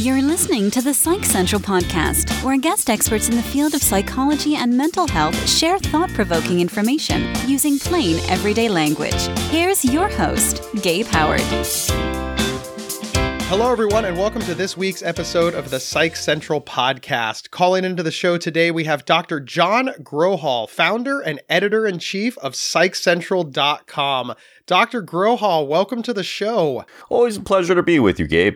You're listening to the Psych Central podcast, where guest experts in the field of psychology and mental health share thought provoking information using plain, everyday language. Here's your host, Gabe Howard. Hello, everyone, and welcome to this week's episode of the Psych Central podcast. Calling into the show today, we have Dr. John Grohol, founder and editor in chief of PsychCentral.com. Dr. Grohol, welcome to the show. Always a pleasure to be with you, Gabe.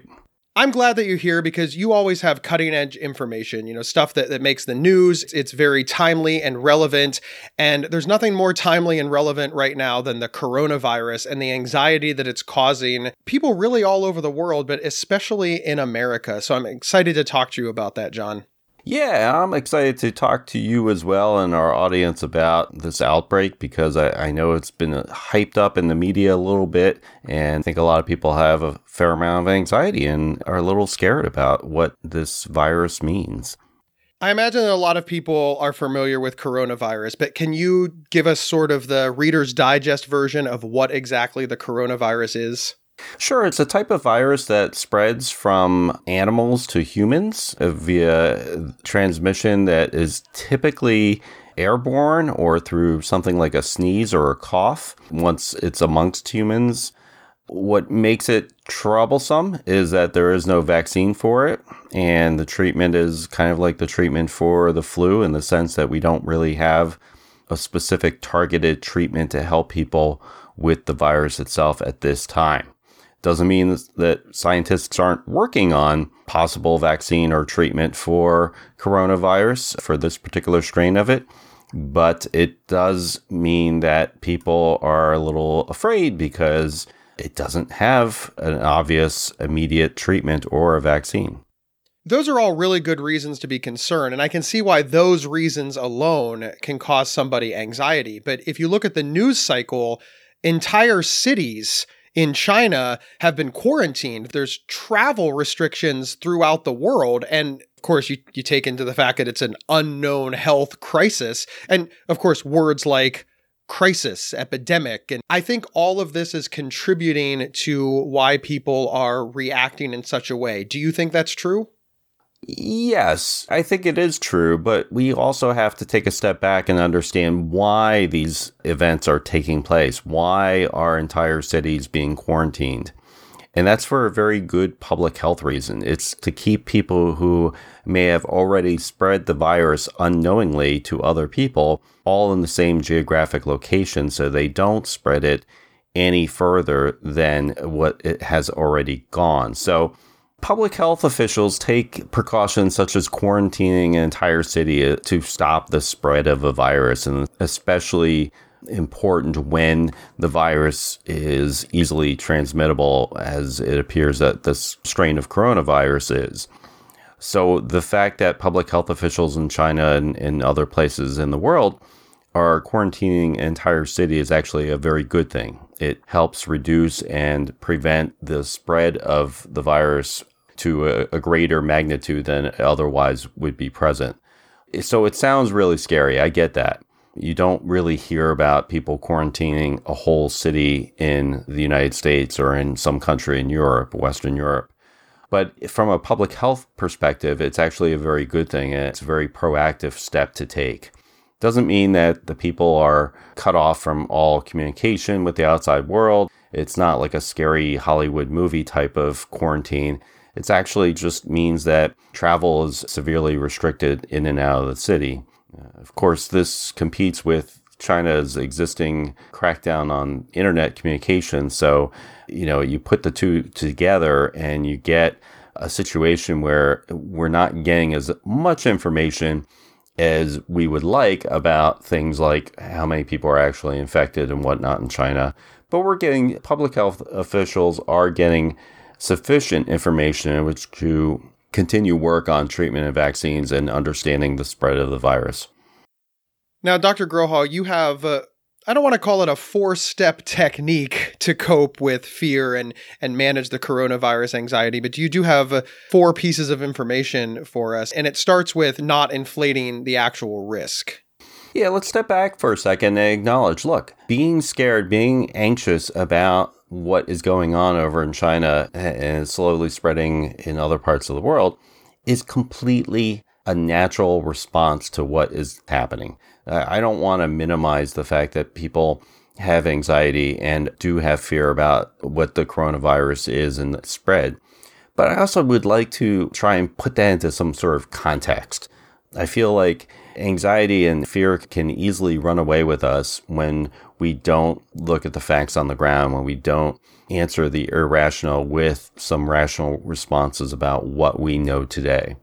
I'm glad that you're here because you always have cutting edge information, you know, stuff that, that makes the news. It's very timely and relevant. And there's nothing more timely and relevant right now than the coronavirus and the anxiety that it's causing people really all over the world, but especially in America. So I'm excited to talk to you about that, John. Yeah, I'm excited to talk to you as well and our audience about this outbreak because I, I, know it's been uh, hyped up in the media a little bit. And I think a lot of people have a fair amount of anxiety and are a little scared about what this virus means. I imagine that a lot of people are familiar with coronavirus, but can you give us sort of the Reader's Digest version of what exactly the coronavirus is? Sure, it's a type of virus that spreads from animals to humans uh, via transmission that is typically airborne or through something like a sneeze or a cough once it's amongst humans. What makes it troublesome is that there is no vaccine for it, and the treatment is kind of like the treatment for the flu in the sense that we don't really have a specific targeted treatment to help people with the virus itself at this time. Doesn't mean that scientists aren't working on possible vaccine or treatment for coronavirus for this particular strain of it. But it does mean that people are a little afraid because it doesn't have an obvious immediate treatment or a vaccine. Those are all really good reasons to be concerned, and I can see why those reasons alone can cause somebody anxiety. But if you look at the news cycle, entire cities in China have been quarantined. There's travel restrictions throughout the world. And of course, you, you take into the fact that it's an unknown health crisis. And of course, words like crisis, epidemic. And I think all of this is contributing to why people are reacting in such a way. Do you think that's true? Yes, I think it is true, but we also have to take a step back and understand why these events are taking place, why our entire cities being quarantined. And that's for a very good public health reason. It's to keep people who may have already spread the virus unknowingly to other people all in the same geographic location so they don't spread it any further than what it has already gone. So public health officials take precautions such as quarantining an entire city uh, to stop the spread of a virus, and especially important when the virus is easily transmittable, as it appears that this strain of coronavirus is. So, the fact that public health officials in China and in other places in the world are quarantining an entire city is actually a very good thing. It helps reduce and prevent the spread of the virus to a, a greater magnitude than otherwise would be present. So it sounds really scary. I get that. You don't really hear about people quarantining a whole city in the United States or in some country in Europe, Western Europe. But from a public health perspective, it's actually a very good thing and it's a very proactive step to take. Doesn't mean that the people are cut off from all communication with the outside world. It's not like a scary Hollywood movie type of quarantine. It actually just means that travel is severely restricted in and out of the city. Uh, of course, this competes with China's existing crackdown on internet communication. So, you know, you put the two together and you get a situation where we're not getting as much information as we would like about things like how many people are actually infected and whatnot in China. But we're getting public health officials are getting sufficient information in which to continue work on treatment and vaccines and understanding the spread of the virus. Now, Dr. Grohol, you have, uh, I don't want to call it a four step technique to cope with fear and, and manage the coronavirus anxiety, but you do have uh, four pieces of information for us. And it starts with not inflating the actual risk. Yeah, let's step back for a second and acknowledge look, being scared, being anxious about what is going on over in China and slowly spreading in other parts of the world is completely a natural response to what is happening. I don't want to minimize the fact that people have anxiety and do have fear about what the coronavirus is and the spread. But I also would like to try and put that into some sort of context. I feel like anxiety and fear can easily run away with us when we don't look at the facts on the ground, when we don't answer the irrational with some rational responses about what we know today.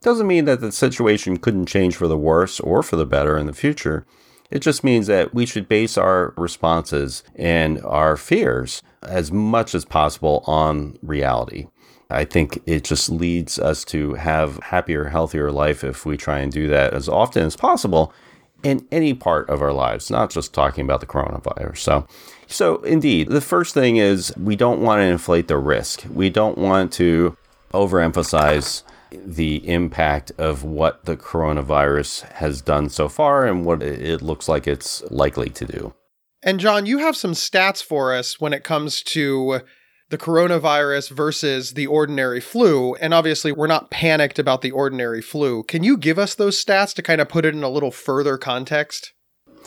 Doesn't mean that the situation couldn't change for the worse or for the better in the future. It just means that we should base our responses and our fears as much as possible on reality. I think it just leads us to have happier, healthier life if we try and do that as often as possible in any part of our lives, not just talking about the coronavirus. So, so indeed, the first thing is we don't want to inflate the risk. We don't want to overemphasize the impact of what the coronavirus has done so far and what it looks like it's likely to do. And John, you have some stats for us when it comes to the coronavirus versus the ordinary flu. And obviously, we're not panicked about the ordinary flu. Can you give us those stats to kind of put it in a little further context?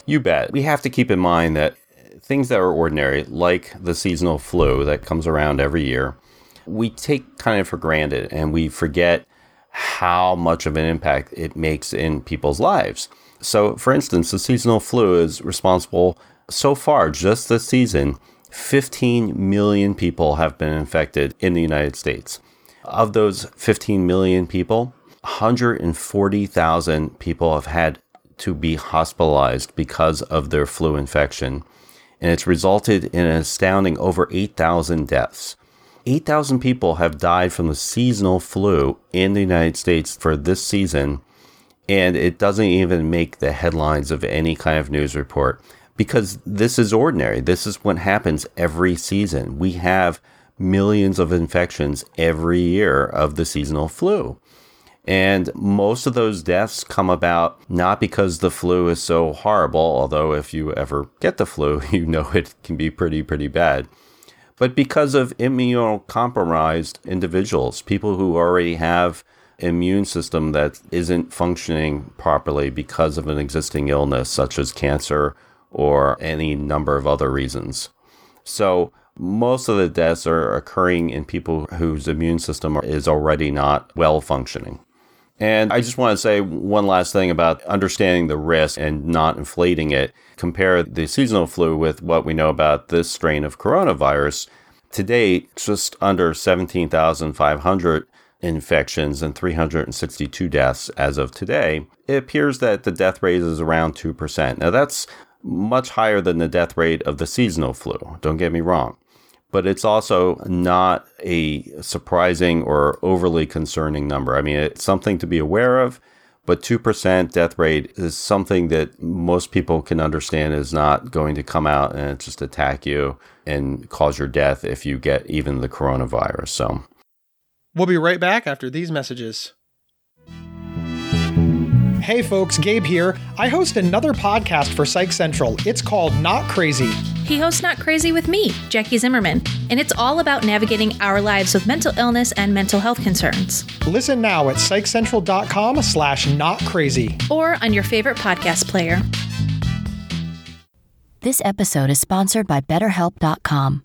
You bet. We have to keep in mind that things that are ordinary, like the seasonal flu that comes around every year, we take kind of for granted and we forget how much of an impact it makes in people's lives. So, for instance, the seasonal flu is responsible so far, just this season, 15 million people have been infected in the United States. Of those 15 million people, 140,000 people have had to be hospitalized because of their flu infection. And it's resulted in an astounding over 8,000 deaths. 8,000 people have died from the seasonal flu in the United States for this season, and it doesn't even make the headlines of any kind of news report because this is ordinary. This is what happens every season. We have millions of infections every year of the seasonal flu. And most of those deaths come about not because the flu is so horrible, although if you ever get the flu, you know it can be pretty, pretty bad but because of immunocompromised individuals, people who already have immune system that isn't functioning properly because of an existing illness such as cancer or any number of other reasons. So most of the deaths are occurring in people whose immune system is already not well functioning. And I just want to say one last thing about understanding the risk and not inflating it. Compare the seasonal flu with what we know about this strain of coronavirus. To date, just under 17,500 infections and 362 deaths as of today. It appears that the death rate is around 2%. Now, that's much higher than the death rate of the seasonal flu. Don't get me wrong but it's also not a surprising or overly concerning number. I mean, it's something to be aware of, but 2% death rate is something that most people can understand is not going to come out and just attack you and cause your death if you get even the coronavirus. So, we'll be right back after these messages. Hey folks, Gabe here. I host another podcast for Psych Central. It's called Not Crazy. He hosts Not Crazy with me, Jackie Zimmerman, and it's all about navigating our lives with mental illness and mental health concerns. Listen now at psychcentral.com slash not crazy. Or on your favorite podcast player. This episode is sponsored by BetterHelp.com.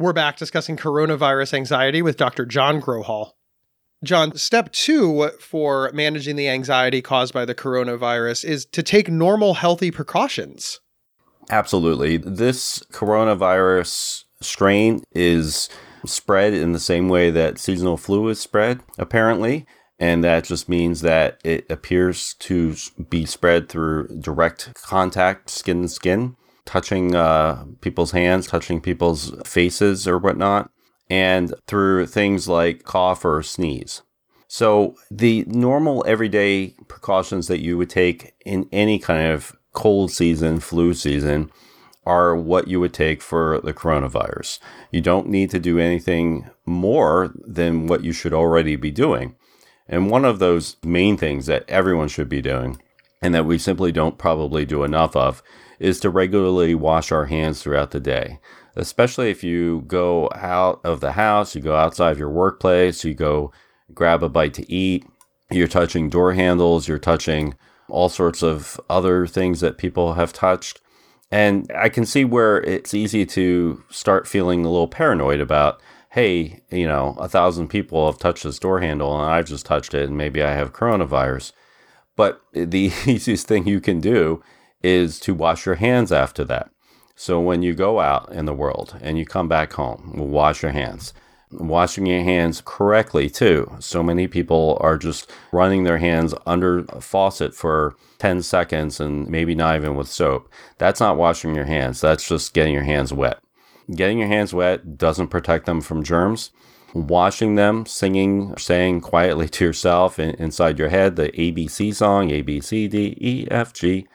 We're back discussing coronavirus anxiety with Dr. John Grohol. John, step two for managing the anxiety caused by the coronavirus is to take normal, healthy precautions. Absolutely. This coronavirus strain is spread in the same way that seasonal flu is spread, apparently. And that just means that it appears to be spread through direct contact, skin to skin touching uh, people's hands, touching people's faces or whatnot. and through things like cough or sneeze. So, the normal everyday precautions that you would take in any kind of cold season, flu season, are what you would take for the coronavirus. You don't need to do anything more than what you should already be doing. And one of those main things that everyone should be doing, and that we simply don't probably do enough of, is to regularly wash our hands throughout the day. Especially if you go out of the house, you go outside of your workplace, you go grab a bite to eat, you're touching door handles, you're touching all sorts of other things that people have touched. And I can see where it's easy to start feeling a little paranoid about, hey, you know, a thousand people have touched this door handle and I've just touched it and maybe I have coronavirus. But the easiest thing you can do is to wash your hands after that. So when you go out in the world and you come back home, wash your hands washing your hands correctly too. So many people are just running their hands under a faucet for 10 seconds and maybe not even with soap. That's not washing your hands. That's just getting your hands wet. Getting your hands wet doesn't protect them from germs. Washing them, singing, saying quietly to yourself in, inside your head the ABC song, A, B, C, D, E, F, G,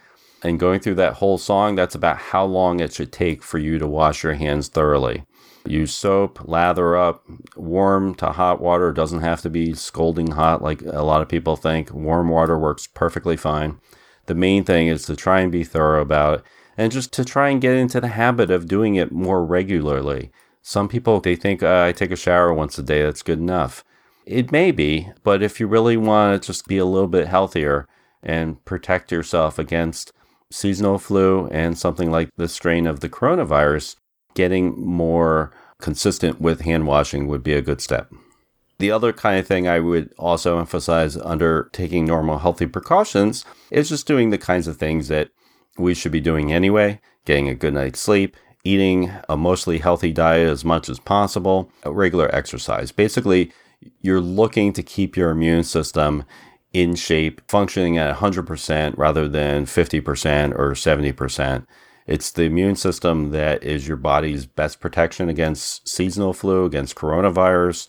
and going through that whole song, that's about how long it should take for you to wash your hands thoroughly. Use soap, lather up, warm to hot water. It doesn't have to be scalding hot like a lot of people think. Warm water works perfectly fine. The main thing is to try and be thorough about it and just to try and get into the habit of doing it more regularly. Some people, they think uh, I take a shower once a day, that's good enough. It may be, but if you really want to just be a little bit healthier and protect yourself against seasonal flu and something like the strain of the coronavirus, getting more consistent with hand washing would be a good step. The other kind of thing I would also emphasize under taking normal healthy precautions is just doing the kinds of things that we should be doing anyway getting a good night's sleep, eating a mostly healthy diet as much as possible, regular exercise. Basically, you're looking to keep your immune system in shape, functioning at 100% rather than 50% or 70%. It's the immune system that is your body's best protection against seasonal flu, against coronavirus.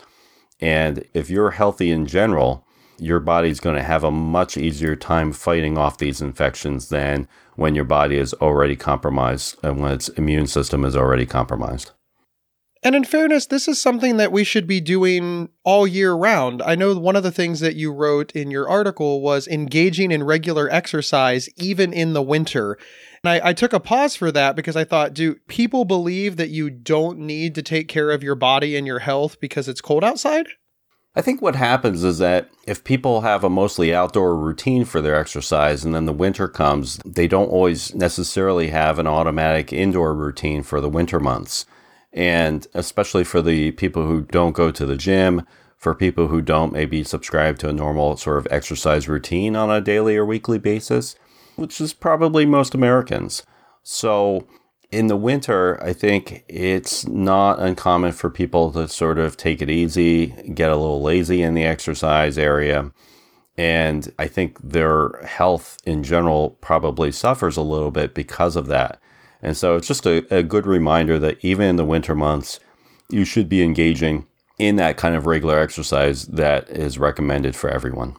And if you're healthy in general, your body's going to have a much easier time fighting off these infections than when your body is already compromised and when its immune system is already compromised. And in fairness, this is something that we should be doing all year round. I know one of the things that you wrote in your article was engaging in regular exercise even in the winter. And I, I, took a pause for that because I thought, do people believe that you don't need to take care of your body and your health because it's cold outside? I think what happens is that if people have a mostly outdoor routine for their exercise and then the winter comes, they don't always necessarily have an automatic indoor routine for the winter months. And especially for the people who don't go to the gym, for people who don't maybe subscribe to a normal sort of exercise routine on a daily or weekly basis, which is probably most Americans. So in the winter, I think it's not uncommon for people to sort of take it easy, get a little lazy in the exercise area. And I think their health in general probably suffers a little bit because of that. And so it's just a, a good reminder that even in the winter months, you should be engaging in that kind of regular exercise that is recommended for everyone.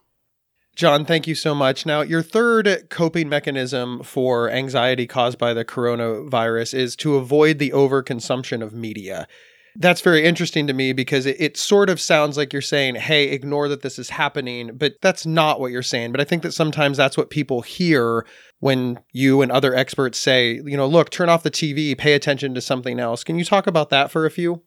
John, thank you so much. Now, your third coping mechanism for anxiety caused by the coronavirus is to avoid the overconsumption of media. That's very interesting to me because it, it, sort of sounds like you're saying, hey, ignore that this is happening, but that's not what you're saying. But I think that sometimes that's what people hear when you and other experts say, you know, look, turn off the TV, pay attention to something else. Can you talk about that for a few?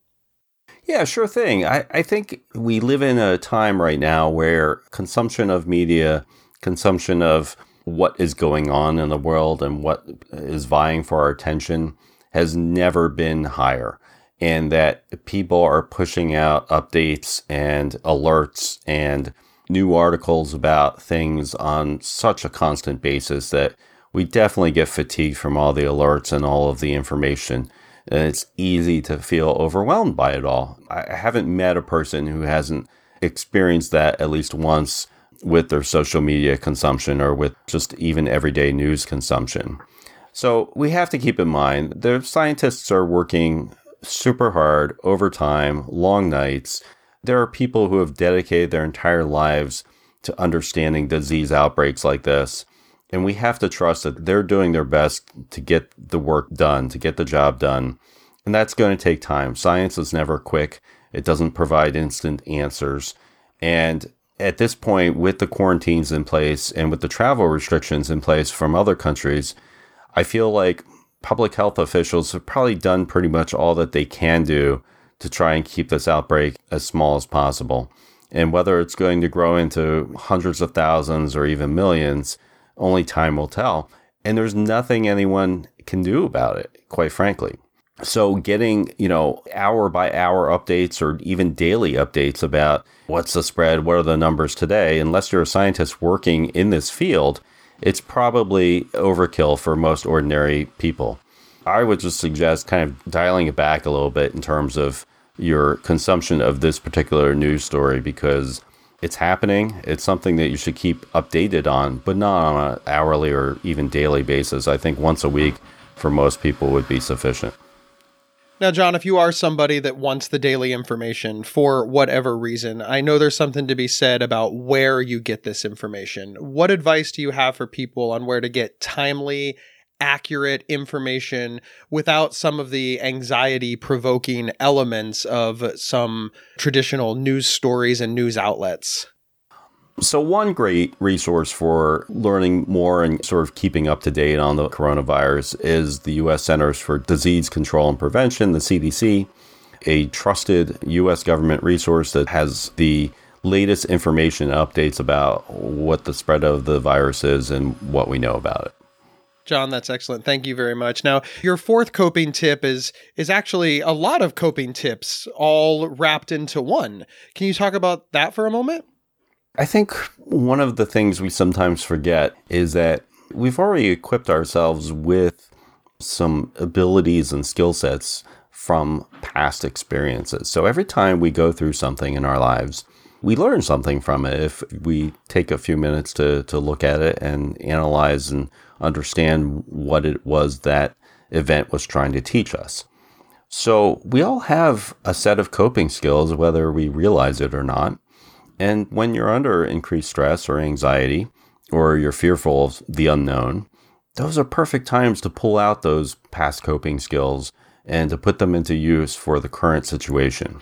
Yeah, sure thing. I, I think we live in a time right now where consumption of media, consumption of what is going on in the world and what is vying for our attention has never been higher. And that people are pushing out updates and alerts and new articles about things on such a constant basis that we definitely get fatigued from all the alerts and all of the information and it's easy to feel overwhelmed by it all. I haven't met a person who hasn't experienced that at least once with their social media consumption or with just even everyday news consumption. So we have to keep in mind the scientists are working super hard, overtime, long nights. There are people who have dedicated their entire lives to understanding disease outbreaks like this. And we have to trust that they're doing their best to get the work done, to get the job done. And that's going to take time. Science is never quick, it doesn't provide instant answers. And at this point, with the quarantines in place and with the travel restrictions in place from other countries, I feel like public health officials have probably done pretty much all that they can do to try and keep this outbreak as small as possible. And whether it's going to grow into hundreds of thousands or even millions, only time will tell. And there's nothing anyone can do about it, quite frankly. So getting, you know, hour by hour updates or even daily updates about what's the spread, what are the numbers today, unless you're a scientist working in this field, it's probably overkill for most ordinary people. I would just suggest kind of dialing it back a little bit in terms of your consumption of this particular news story because it's happening. It's something that you should keep updated on, but not on an hourly or even daily basis. I think once a week for most people would be sufficient. Now, John, if you are somebody that wants the daily information for whatever reason, I know there's something to be said about where you get this information. What advice do you have for people on where to get timely, accurate information without some of the anxiety provoking elements of some traditional news stories and news outlets? So, one great resource for learning more and sort of keeping up to date on the coronavirus is the U.S. Centers for Disease Control and Prevention, the CDC, a trusted U.S. government resource that has the latest information and updates about what the spread of the virus is and what we know about it. John, that's excellent. Thank you very much. Now, your fourth coping tip is is actually a lot of coping tips all wrapped into one. Can you talk about that for a moment? I think one of the things we sometimes forget is that we've already equipped ourselves with some abilities and skill sets from past experiences. So every time we go through something in our lives, we learn something from it if we take a few minutes to, to look at it and analyze and understand what it was that event was trying to teach us. So we all have a set of coping skills, whether we realize it or not. And when you're under increased stress or anxiety, or you're fearful of the unknown, those are perfect times to pull out those past coping skills and to put them into use for the current situation.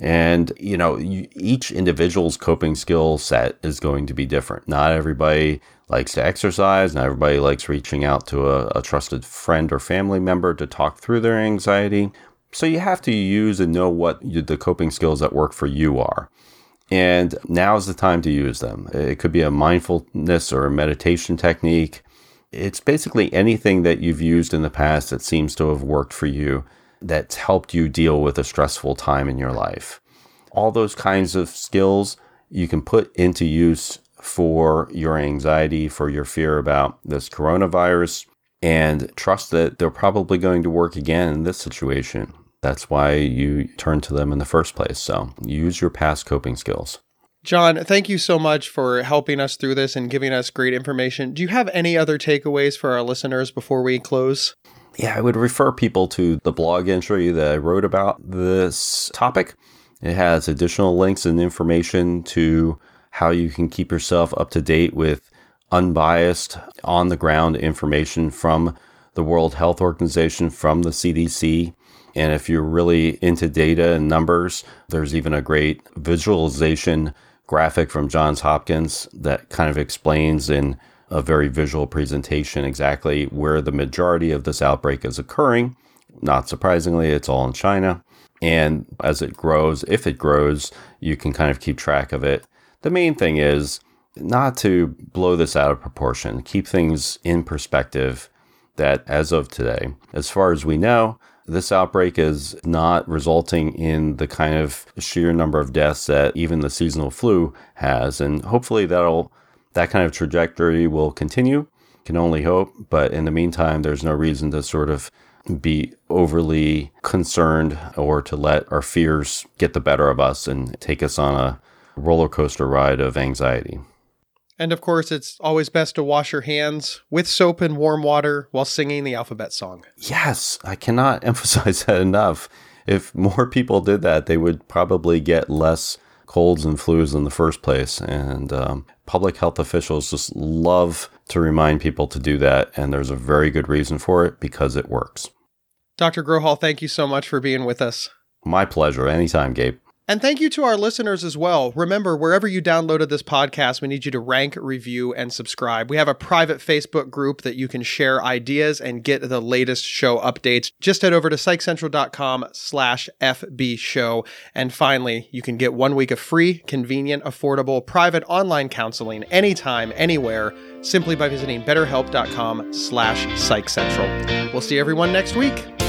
And, you know, you, each individual's coping skill set is going to be different. Not everybody likes to exercise, not everybody likes reaching out to a, a trusted friend or family member to talk through their anxiety. So you have to use and know what you, the coping skills that work for you are. And now is the time to use them. It could be a mindfulness or a meditation technique. It's basically anything that you've used in the past that seems to have worked for you that's helped you deal with a stressful time in your life. All those kinds of skills you can put into use for your anxiety, for your fear about this coronavirus, and trust that they're probably going to work again in this situation. That's why you turn to them in the first place. So use your past coping skills. John, thank you so much for helping us through this and giving us great information. Do you have any other takeaways for our listeners before we close? Yeah, I would refer people to the blog entry that I wrote about this topic. It has additional links and information to how you can keep yourself up to date with unbiased, on the ground information from the World Health Organization, from the CDC, and if you're really into data and numbers, there's even a great visualization graphic from Johns Hopkins that kind of explains in a very visual presentation exactly where the majority of this outbreak is occurring. Not surprisingly, it's all in China. And as it grows, if it grows, you can kind of keep track of it. The main thing is not to blow this out of proportion, keep things in perspective that as of today, as far as we know, this outbreak is not resulting in the kind of sheer number of deaths that even the seasonal flu has. And hopefully that'll that kind of trajectory will continue. Can only hope. But in the meantime, there's no reason to sort of be overly concerned or to let our fears get the better of us and take us on a roller coaster ride of anxiety. And of course, it's always best to wash your hands with soap and warm water while singing the alphabet song. Yes, I cannot emphasize that enough. if more people did that, they would probably get less colds and flus in the first place. And um, public health officials just love to remind people to do that. And there's a very good reason for it because it works. Dr. Grohol, thank you so much for being with us. My pleasure. Anytime, Gabe. And thank you to our listeners as well. Remember, wherever you downloaded this podcast, we need you to rank, review, and subscribe. We have a private Facebook group that you can share ideas and get the latest show updates. Just head over to psychcentral.com slash FB show. And finally, you can get one week of free, convenient, affordable, private online counseling anytime, anywhere, simply by visiting betterhelp.com slash psychcentral. We'll see everyone next week.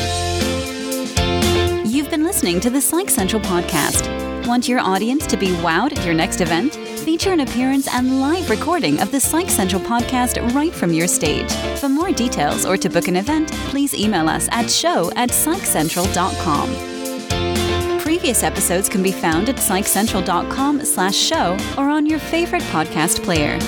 Listening to the Psych Central podcast. Want your audience to be wowed at your next event? Feature an appearance and live recording of the Psych Central podcast right from your stage. For more details or to book an event, please email us at show at psychcentral.com. Previous episodes can be found at psychcentral.com slash show or on your favorite podcast player.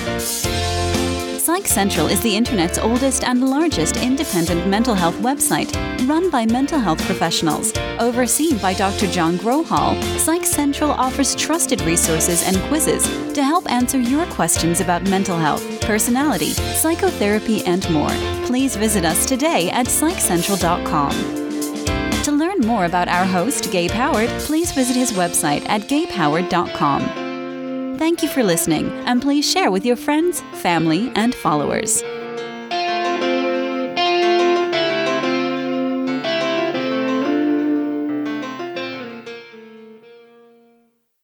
Psych Central is the internet's oldest and largest independent mental health website, run by mental health professionals. Overseen by Dr. John Grohol, Psych Central offers trusted resources and quizzes to help answer your questions about mental health, personality, psychotherapy, and more. Please visit us today at psychcentral.com. To learn more about our host, Gabe Howard, please visit his website at gabehoward.com. Thank you for listening, and please share with your friends, family, and followers.